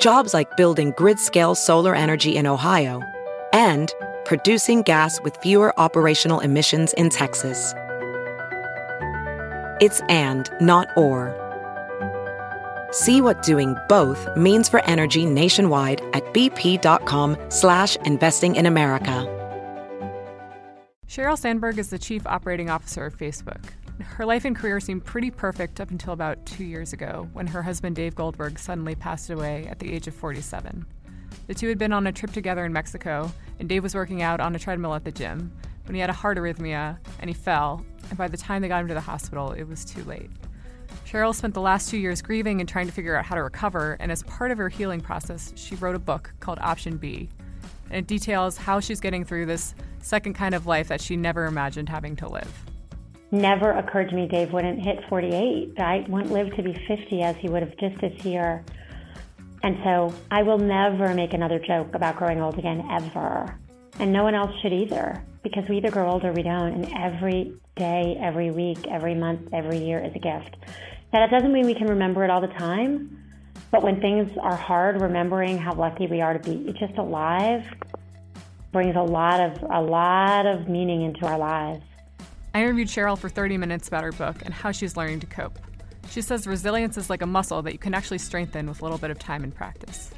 Jobs like building grid-scale solar energy in Ohio and producing gas with fewer operational emissions in Texas. It's and, not or. See what doing both means for energy nationwide at bp.com slash investing in America. Sheryl Sandberg is the chief operating officer of Facebook. Her life and career seemed pretty perfect up until about two years ago, when her husband Dave Goldberg suddenly passed away at the age of 47. The two had been on a trip together in Mexico, and Dave was working out on a treadmill at the gym when he had a heart arrhythmia and he fell, and by the time they got him to the hospital, it was too late. Sheryl spent the last two years grieving and trying to figure out how to recover, and as part of her healing process, she wrote a book called Option B. And it details how she's getting through this second kind of life that she never imagined having to live. Never occurred to me Dave wouldn't hit 48. I wouldn't live to be 50 as he would have just this year. And so I will never make another joke about growing old again, ever. And no one else should either, because we either grow old or we don't. And every day, every week, every month, every year is a gift. Now, that doesn't mean we can remember it all the time, but when things are hard, remembering how lucky we are to be just alive brings a lot of a lot of meaning into our lives. I interviewed Sheryl for 30 minutes about her book and how she's learning to cope. She says resilience is like a muscle that you can actually strengthen with a little bit of time and practice.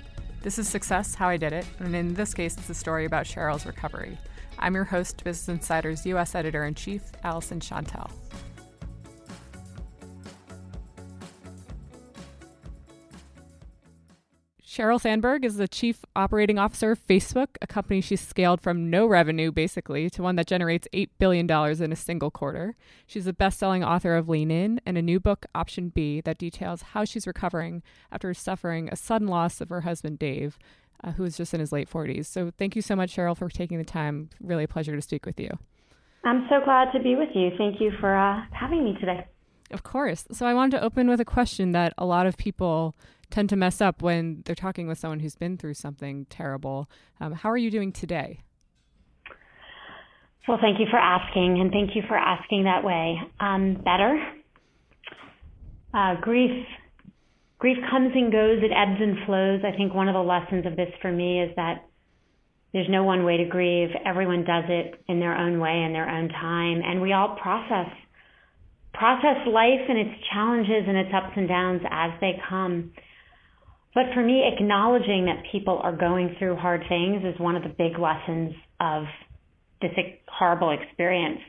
This is Success How I Did It, and in this case, it's a story about Sheryl's recovery. I'm your host, Business Insider's U.S. Editor in Chief, Alyson Shontell. Sheryl Sandberg is the chief operating officer of Facebook, a company she scaled from no revenue, basically, to one that generates $8 billion in a single quarter. She's the best selling author of Lean In and a new book, Option B, that details how she's recovering after suffering a sudden loss of her husband, Dave, uh, who was just in his late 40s. So thank you so much, Sheryl, for taking the time. Really a pleasure to speak with you. I'm so glad to be with you. Thank you for uh, having me today. Of course. So I wanted to open with a question that a lot of people tend to mess up when they're talking with someone who's been through something terrible. Um, how are you doing today? Well, thank you for asking, and thank you for asking that way. Um, better. Uh, grief, grief comes and goes. It ebbs and flows. I think one of the lessons of this for me is that there's no one way to grieve. Everyone does it in their own way, in their own time, and we all process process life and its challenges and its ups and downs as they come. But for me, acknowledging that people are going through hard things is one of the big lessons of this horrible experience.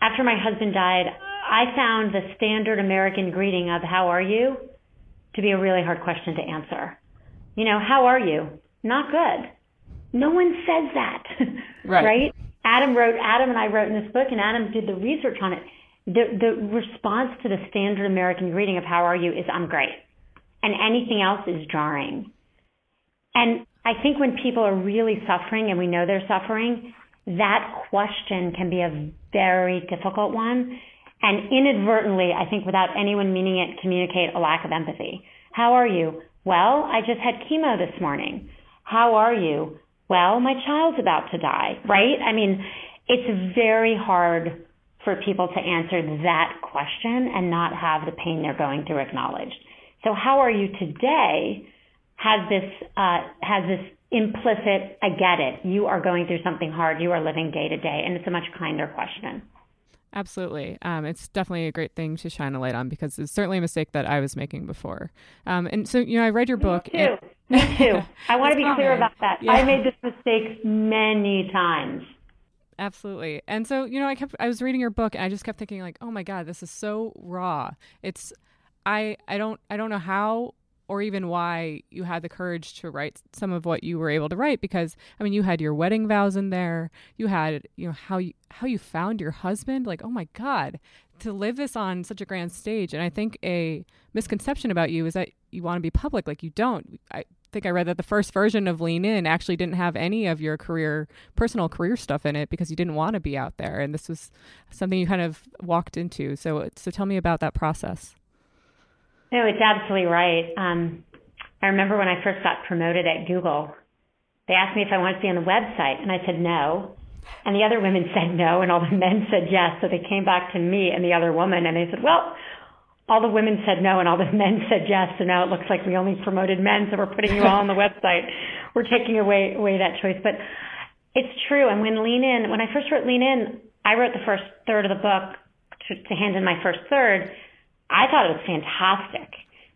After my husband died, I found the standard American greeting of how are you to be a really hard question to answer. You know, how are you? Not good. No one says that. Right. right? Adam wrote Adam and I wrote in this book and Adam did the research on it. The the response to the standard American greeting of how are you is I'm great and anything else is jarring. And I think when people are really suffering and we know they're suffering, that question can be a very difficult one. And inadvertently, I think without anyone meaning it, communicate a lack of empathy. How are you? Well, I just had chemo this morning. How are you? Well, my child's about to die, right? I mean, it's very hard for people to answer that question and not have the pain they're going through acknowledged. So how are you today has this uh, has this implicit I get it. You are going through something hard. You are living day to day, and it's a much kinder question. Absolutely. Um, it's definitely a great thing to shine a light on because it's certainly a mistake that I was making before. Um, and so, you know, I read your book. Me too. Me too. I want to be common. clear about that. Yeah. I made this mistake many times. Absolutely. And so, you know, I kept I was reading your book and I just kept thinking like, "Oh my god, this is so raw." It's I I don't I don't know how or even why you had the courage to write some of what you were able to write because I mean you had your wedding vows in there. You had you know how you how you found your husband. Like oh my god to live this on such a grand stage. And I think a misconception about you is that you want to be public. Like you don't. I think I read that the first version of Lean In actually didn't have any of your career personal career stuff in it because you didn't want to be out there. And this was something you kind of walked into. So so tell me about that process no, it's absolutely right. Um, I remember when I first got promoted at Google, they asked me if I wanted to be on the website, and I said no. And the other women said no, and all the men said yes. So they came back to me and the other woman, and they said, well, all the women said no, and all the men said yes. So now it looks like we only promoted men, so we're putting you all on the website. We're taking away away that choice. But it's true. And when Lean In, when I first wrote Lean In, I wrote the first third of the book to, to hand in my first third I thought it was fantastic.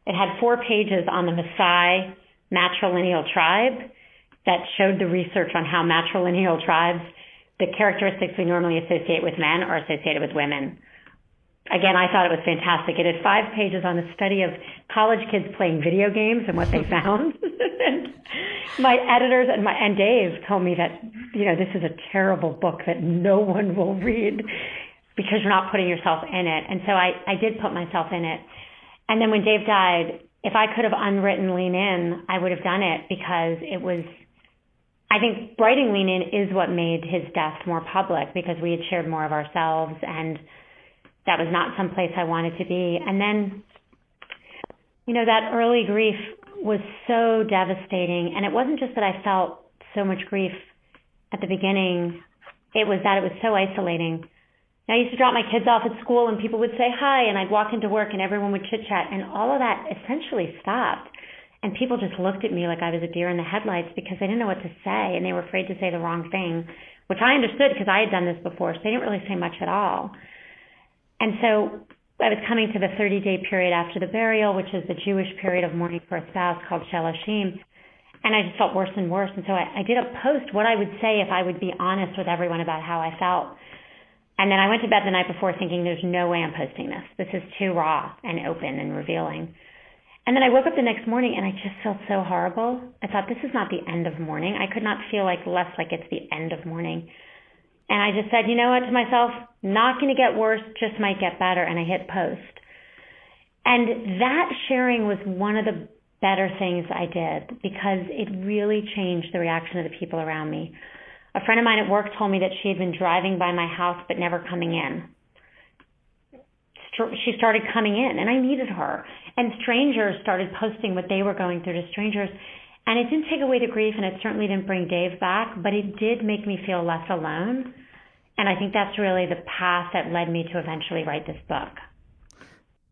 It had four pages on the Maasai matrilineal tribe that showed the research on how matrilineal tribes, the characteristics we normally associate with men, are associated with women. Again, I thought it was fantastic. It had five pages on a study of college kids playing video games and what they found. and my editors and my and Dave told me that you know this is a terrible book that no one will read because you're not putting yourself in it. And so I, I did put myself in it. And then when Dave died, if I could have unwritten Lean In, I would have done it because it was, I think writing Lean In is what made his death more public because we had shared more of ourselves and that was not some place I wanted to be. And then, you know, that early grief was so devastating. And it wasn't just that I felt so much grief at the beginning, it was that it was so isolating I used to drop my kids off at school and people would say hi and I'd walk into work and everyone would chit chat and all of that essentially stopped. And people just looked at me like I was a deer in the headlights because they didn't know what to say and they were afraid to say the wrong thing, which I understood because I had done this before. So they didn't really say much at all. And so I was coming to the 30 day period after the burial, which is the Jewish period of mourning for a spouse called Shloshim. And I just felt worse and worse. And so I, I did a post what I would say if I would be honest with everyone about how I felt. And then I went to bed the night before thinking, there's no way I'm posting this. This is too raw and open and revealing. And then I woke up the next mourning and I just felt so horrible. I thought, this is not the end of mourning. I could not feel like less like it's the end of morning. And I just said, you know what, to myself, not going to get worse, just might get better. And I hit post. And that sharing was one of the better things I did because it really changed the reaction of the people around me. A friend of mine at work told me that she had been driving by my house but never coming in. She started coming in and I needed her. And strangers started posting what they were going through to strangers. And it didn't take away the grief and it certainly didn't bring Dave back, but it did make me feel less alone. And I think that's really the path that led me to eventually write this book.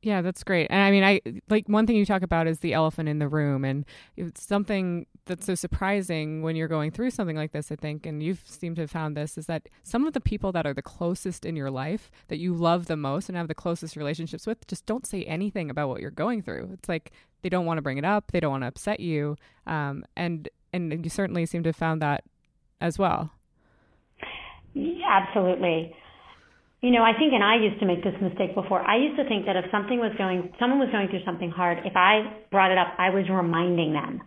Yeah, that's great. And I mean, I like one thing you talk about is the elephant in the room, and it's something that's so surprising when you're going through something like this. I think, and you've seemed to have found this is that some of the people that are the closest in your life, that you love the most and have the closest relationships with, just don't say anything about what you're going through. It's like they don't want to bring it up, they don't want to upset you, um, and and you certainly seem to have found that as well. Absolutely. You know, I think, and I used to make this mistake before. I used to think that if something was going, someone was going through something hard, if I brought it up, I was reminding them.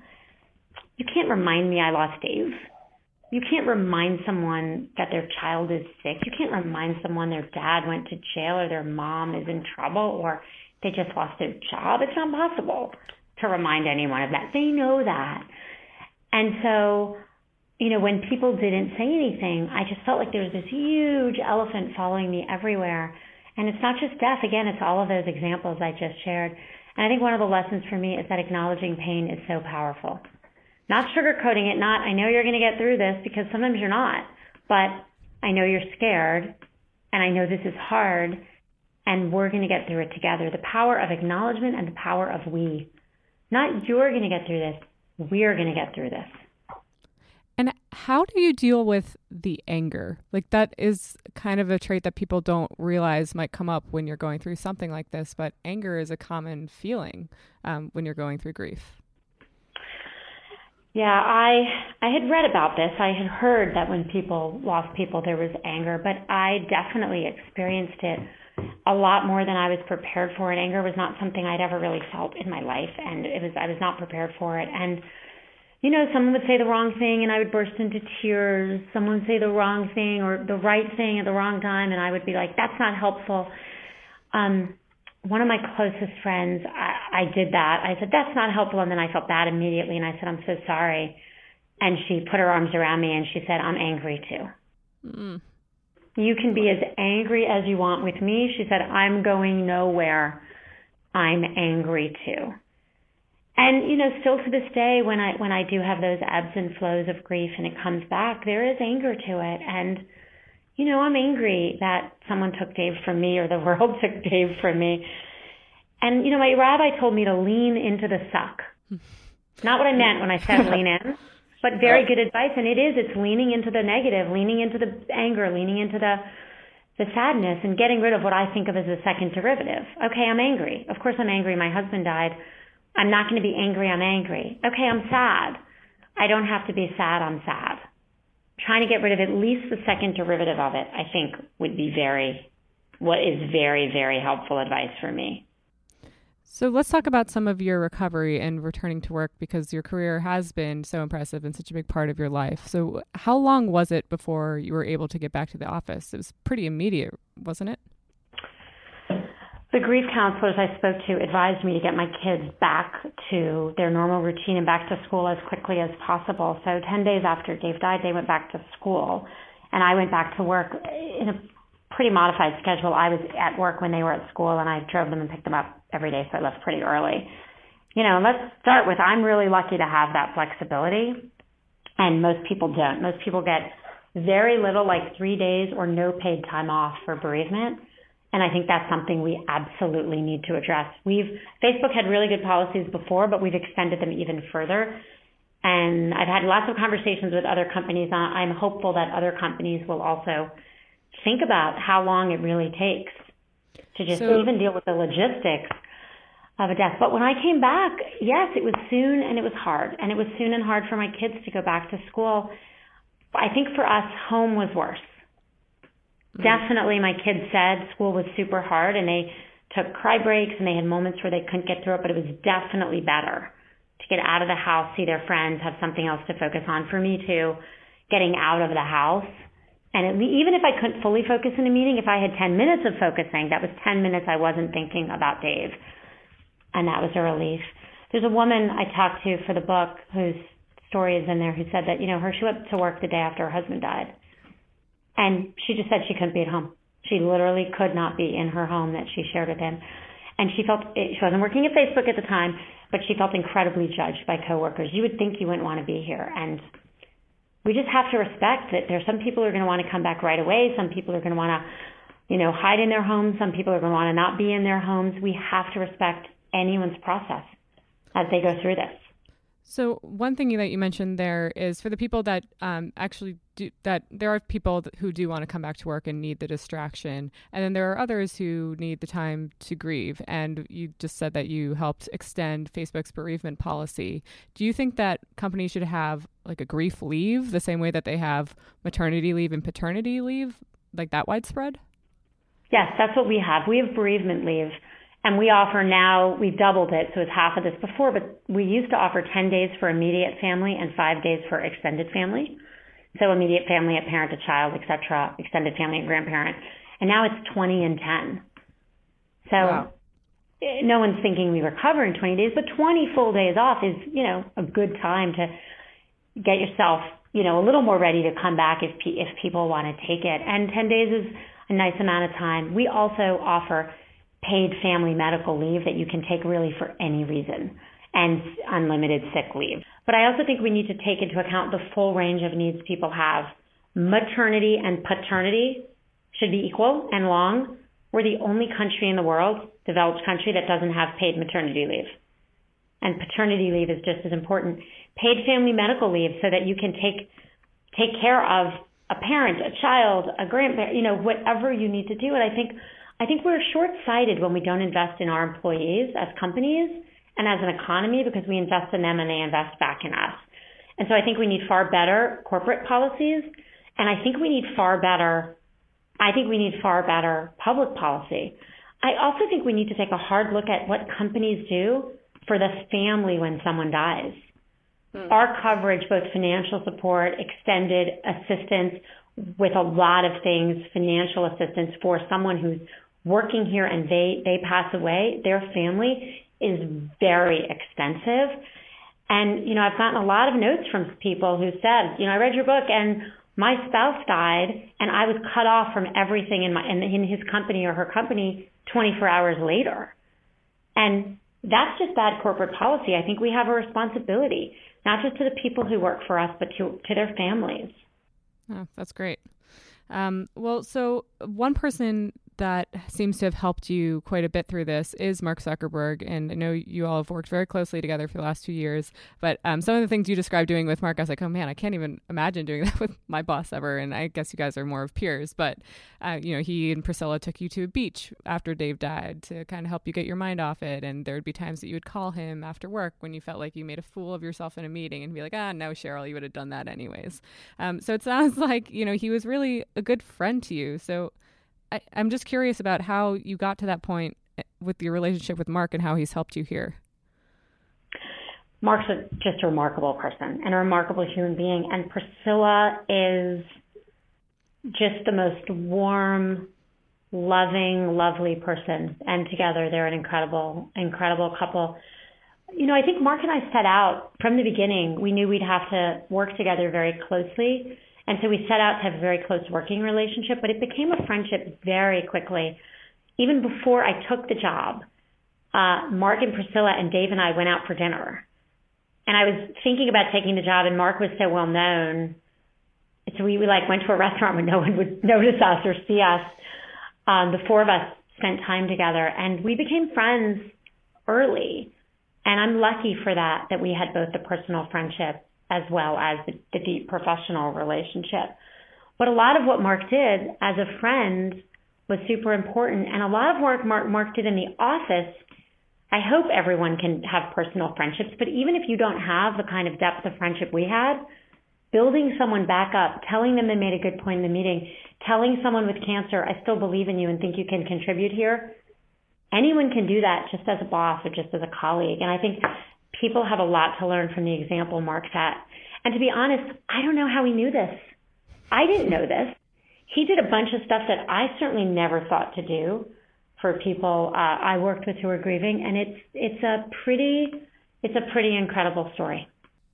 You can't remind me I lost Dave. You can't remind someone that their child is sick. You can't remind someone their dad went to jail or their mom is in trouble or they just lost their job. It's not possible to remind anyone of that. They know that. And so you know, when people didn't say anything, I just felt like there was this huge elephant following me everywhere. And it's not just death. Again, it's all of those examples I just shared. And I think one of the lessons for me is that acknowledging pain is so powerful. Not sugarcoating it, not, I know you're going to get through this because sometimes you're not, but I know you're scared and I know this is hard and we're going to get through it together. The power of acknowledgement and the power of we. Not you're going to get through this, we're going to get through this. And how do you deal with the anger? Like that is kind of a trait that people don't realize might come up when you're going through something like this. But anger is a common feeling um, when you're going through grief. Yeah, I I had read about this. I had heard that when people lost people, there was anger, but I definitely experienced it. a lot more than I was prepared for. And anger was not something I'd ever really felt in my life, and it was I was not prepared for it. And you know, someone would say the wrong thing, and I would burst into tears. Someone would say the wrong thing or the right thing at the wrong time, and I would be like, "That's not helpful." Um, one of my closest friends, I, I did that. I said, "That's not helpful," and then I felt bad immediately, and I said, "I'm so sorry." And she put her arms around me and she said, "I'm angry too." Mm. You can be as angry as you want with me. She said, I'm going nowhere. I'm angry too. And you know, still to this day, when I when I do have those ebbs and flows of grief and it comes back, there is anger to it. And you know, I'm angry that someone took Dave from me or the world took Dave from me. And you know, my rabbi told me to lean into the suck. Not what I meant when I said lean in but very good advice. And it is, it's leaning into the negative, leaning into the anger, leaning into the, the sadness and getting rid of what I think of as the second derivative. Okay, I'm angry. Of course I'm angry. My husband died. I'm not going to be angry. I'm angry. Okay, I'm sad. I don't have to be sad. I'm sad. Trying to get rid of at least the second derivative of it, I think would be very, what is very, very helpful advice for me. So let's talk about some of your recovery and returning to work because your career has been so impressive and such a big part of your life. So, how long was it before you were able to get back to the office? It was pretty immediate, wasn't it? The grief counselors I spoke to advised me to get my kids back to their normal routine and back to school as quickly as possible. So, 10 days after Dave died, they went back to school, and I went back to work in a pretty modified schedule. I was at work when they were at school and I drove them and picked them up every day, so I left pretty early. You know, let's start with I'm really lucky to have that flexibility, and most people don't. Most people get very little, like three days or no paid time off for bereavement. And I think that's something we absolutely need to address. We've Facebook had really good policies before, but we've extended them even further. And I've had lots of conversations with other companies. I'm hopeful that other companies will also think about how long it really takes to just so, even deal with the logistics of a death. But when I came back, yes, it was soon and it was hard. And it was soon and hard for my kids to go back to school. I think for us, home was worse. Mm-hmm. Definitely, my kids said school was super hard and they took cry breaks and they had moments where they couldn't get through it, but it was definitely better to get out of the house, see their friends, have something else to focus on. For me, too, getting out of the house and it, even if I couldn't fully focus in a meeting, if I had 10 minutes of focusing, that was 10 minutes I wasn't thinking about Dave. And that was a relief. There's a woman I talked to for the book whose story is in there who said that, you know, her, she went to work the day after her husband died. And she just said she couldn't be at home. She literally could not be in her home that she shared with him. And she felt, she wasn't working at Facebook at the time, but she felt incredibly judged by coworkers. You would think you wouldn't want to be here. And we just have to respect that there's some people who are going to want to come back right away. Some people are going to want to, you know, hide in their homes. Some people are going to want to not be in their homes. We have to respect anyone's process as they go through this. So one thing that you mentioned there is for the people that um, actually do that, there are people who do want to come back to work and need the distraction, and then there are others who need the time to grieve. And you just said that you helped extend Facebook's bereavement policy. Do you think that companies should have like a grief leave the same way that they have maternity leave and paternity leave, like that widespread? Yes, that's what we have. We have bereavement leave. And we offer now, we've doubled it, so it's half of this before, but we used to offer 10 days for immediate family and five days for extended family. So immediate family, a parent, a child, etc., extended family, and grandparent. And now it's 20 and 10. So wow. Eh, no one's thinking we recover in 20 days, but 20 full days off is, you know, a good time to get yourself, you know, a little more ready to come back if, if people want to take it. And 10 days is a nice amount of time. We also offer paid family medical leave that you can take really for any reason and unlimited sick leave. But I also think we need to take into account the full range of needs people have. Maternity and paternity should be equal and long. We're the only country in the world, developed country, that doesn't have paid maternity leave. And paternity leave is just as important. Paid family medical leave so that you can take take care of a parent, a child, a grandparent, you know, whatever you need to do. And I think I think we're short sighted when we don't invest in our employees as companies and as an economy because we invest in them and they invest back in us. And so I think we need far better corporate policies. And I think we need far better I think we need far better public policy. I also think we need to take a hard look at what companies do for the family when someone dies. Hmm. Our coverage, both financial support, extended assistance with a lot of things, financial assistance for someone who's working here and they, they pass away, their family is very extensive. And, you know, I've gotten a lot of notes from people who said, you know, I read your book and my spouse died and I was cut off from everything in my in, in his company or her company 24 hours later. And that's just bad corporate policy. I think we have a responsibility, not just to the people who work for us, but to, to their families. Oh, that's great. Um, well, so one person that seems to have helped you quite a bit through this is Mark Zuckerberg. And I know you all have worked very closely together for the last two years. But um, some of the things you described doing with Mark, I was like, oh man, I can't even imagine doing that with my boss ever. And I guess you guys are more of peers. But, uh, you know, he and Priscilla took you to a beach after Dave died to kind of help you get your mind off it. And there would be times that you would call him after work when you felt like you made a fool of yourself in a meeting and be like, ah, no, Sheryl, you would have done that anyways. Um, so it sounds like, you know, he was really a good friend to you. So, I, I'm just curious about how you got to that point eh, with your relationship with Mark and how he's helped you here. Mark's a, just a remarkable person and a remarkable human being, and Priscilla is just the most warm, loving, lovely person. And together, they're an incredible, incredible couple. You know, I think Mark and I set out from the beginning. We knew we'd have to work together very closely and so we set out to have a very close working relationship, but it became a friendship very quickly. Even before I took the job, uh, Mark and Priscilla and Dave and I went out for dinner. And I was thinking about taking the job, and Mark was so well known. So we, we like went to a restaurant where no one would notice us or see us. Um, the four of us spent time together, and we became friends early. And I'm lucky for that, that we had both the personal friendship as well as the, deep professional relationship. But a lot of what Mark did as a friend was super important. And a lot of work Mark, Mark did in the office, I hope everyone can have personal friendships, but even if you don't have the kind of depth of friendship we had, building someone back up, telling them they made a good point in the meeting, telling someone with cancer, I still believe in you and think you can contribute here. Anyone can do that just as a boss or just as a colleague. And I think people have a lot to learn from the example Mark set. And to be honest, I don't know how he knew this. I didn't know this. He did a bunch of stuff that I certainly never thought to do for people uh, I worked with who were grieving, and it's it's a pretty it's a pretty incredible story.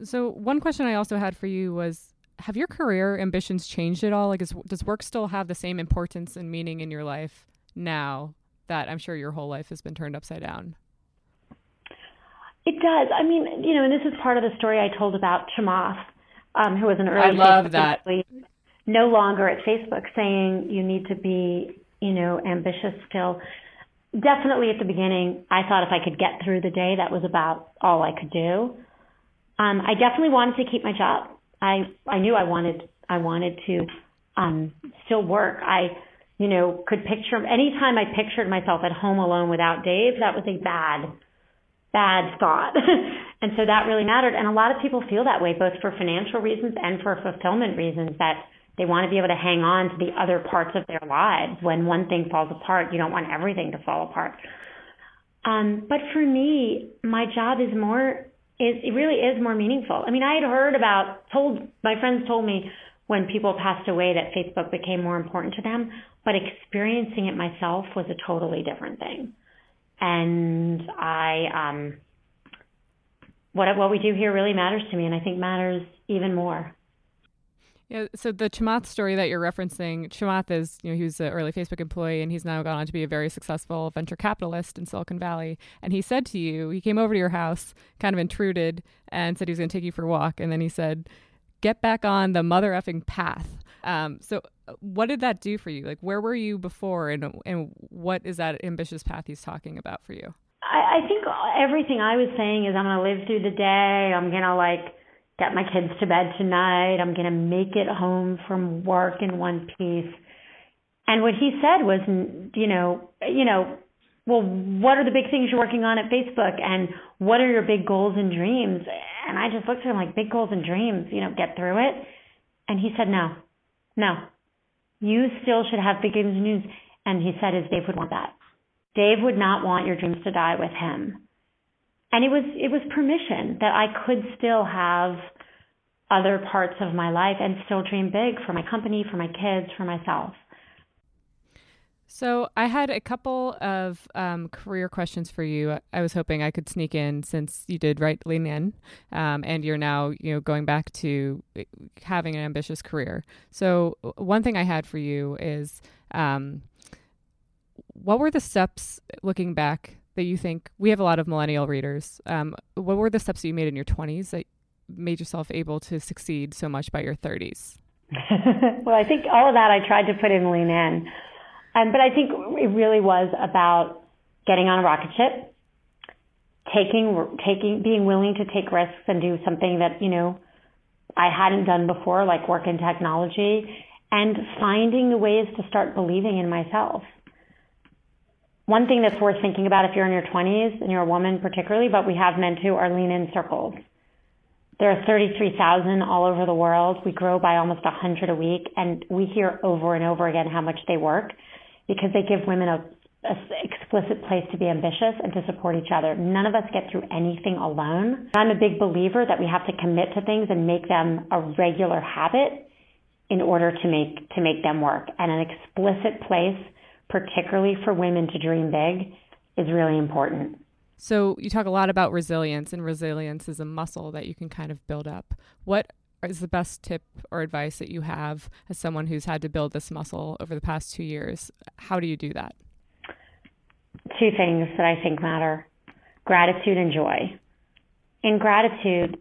So one question I also had for you was have your career ambitions changed at all? Like, is, does work still have the same importance and meaning in your life now that I'm sure your whole life has been turned upside down? It does. I mean, you know, and this is part of the story I told about Chamath, um, who was an early I love that. no longer at Facebook, saying you need to be, you know, ambitious still. Definitely at the beginning, I thought if I could get through the day, that was about all I could do. Um, I definitely wanted to keep my job. I I knew I wanted I wanted to um, still work. I you know could picture anytime I pictured myself at home alone without Dave, that was a bad bad thought. and so that really mattered. And a lot of people feel that way, both for financial reasons and for fulfillment reasons, that they want to be able to hang on to the other parts of their lives. When one thing falls apart, you don't want everything to fall apart. Um, but for me, my job is more is it really is more meaningful. I mean, I had heard about told my friends told me when people passed away that Facebook became more important to them, but experiencing it myself was a totally different thing and I um, what what we do here really matters to me, and I think matters even more. Yeah, so the Chamath story that you're referencing, Chamath is, you know, he was an early Facebook employee and he's now gone on to be a very successful venture capitalist in Silicon Valley. And he said to you, he came over to your house, kind of intruded, and said he was going to take you for a walk. And then he said, get back on the mother effing path. Um, so what did that do for you? Like, where were you before, and and what is that ambitious path he's talking about for you? I, I think everything I was saying is I'm going to live through the day. I'm going to like get my kids to bed tonight. I'm going to make it home from work in one piece. And what he said was, you know, you know, well, what are the big things you're working on at Facebook, and what are your big goals and dreams? And I just looked at him like, big goals and dreams, you know, get through it. And he said, no, no, You still should have big dreams and he said, as Dave would want that. Dave would not want your dreams to die with him." And it was it was permission that I could still have other parts of my life and still dream big for my company, for my kids, for myself. So I had a couple of um, career questions for you. I was hoping I could sneak in since you did write Lean In, um, and you're now you know going back to uh, having an ambitious career. So one thing I had for you is, um, what were the steps looking back that you think we have a lot of millennial readers? Um, what were the steps that you made in your 20s that made yourself able to succeed so much by your 30s? well, I think all of that I tried to put in Lean In. Um, but I think it really was about getting on a rocket ship, taking, taking, being willing to take risks and do something that, you know, I hadn't done before, like work in technology, and finding the ways to start believing in myself. One thing that's worth thinking about if you're in your 20s and you're a woman particularly, but we have men too, are lean in circles. There are 33,000 all over the world. We grow by almost 100 a week, and we hear over and over again how much they work because they give women a, a explicit place to be ambitious and to support each other. None of us get through anything alone. I'm a big believer that we have to commit to things and make them a regular habit in order to make to make them work. And an explicit place, particularly for women to dream big, is really important. So you talk a lot about resilience, and resilience is a muscle that you can kind of build up. What is the best tip or advice that you have as someone who's had to build this muscle over the past two years? How do you do that? Two things that I think matter gratitude and joy. In gratitude,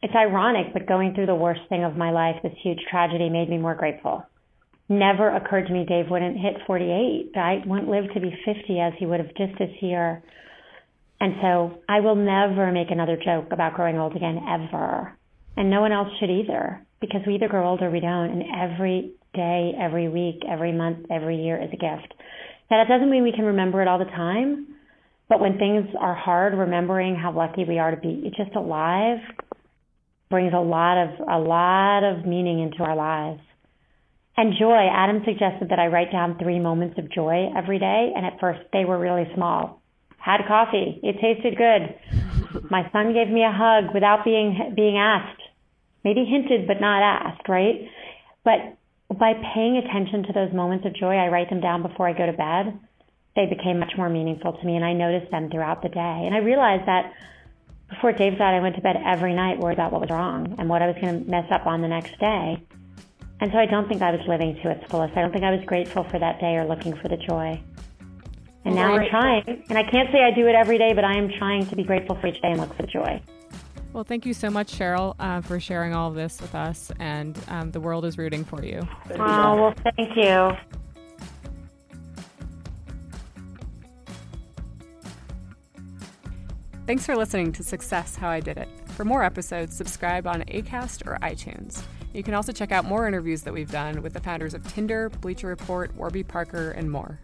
it's ironic, but going through the worst thing of my life, this huge tragedy, made me more grateful. Never occurred to me Dave wouldn't hit 48. I wouldn't live to be 50 as he would have just this year. And so I will never make another joke about growing old again, ever. And no one else should either, because we either grow old or we don't. And every day, every week, every month, every year is a gift. Now, that doesn't mean we can remember it all the time, but when things are hard, remembering how lucky we are to be just alive brings a lot of a lot of meaning into our lives. And joy, Adam suggested that I write down three moments of joy every day, and at first they were really small. Had coffee, it tasted good. My son gave me a hug without being being asked maybe hinted but not asked, right? But by paying attention to those moments of joy, I write them down before I go to bed. They became much more meaningful to me, and I noticed them throughout the day. And I realized that before Dave died, I went to bed every night worried about what was wrong and what I was going to mess up on the next day. And so I don't think I was living to its fullest. I don't think I was grateful for that day or looking for the joy. And now I'm trying, and I can't say I do it every day, but I am trying to be grateful for each day and look for the joy. Well, thank you so much, Sheryl, uh, for sharing all of this with us. And um, the world is rooting for you. Oh, well, thank you. Thanks for listening to Success How I Did It. For more episodes, subscribe on ACAST or iTunes. You can also check out more interviews that we've done with the founders of Tinder, Bleacher Report, Warby Parker, and more.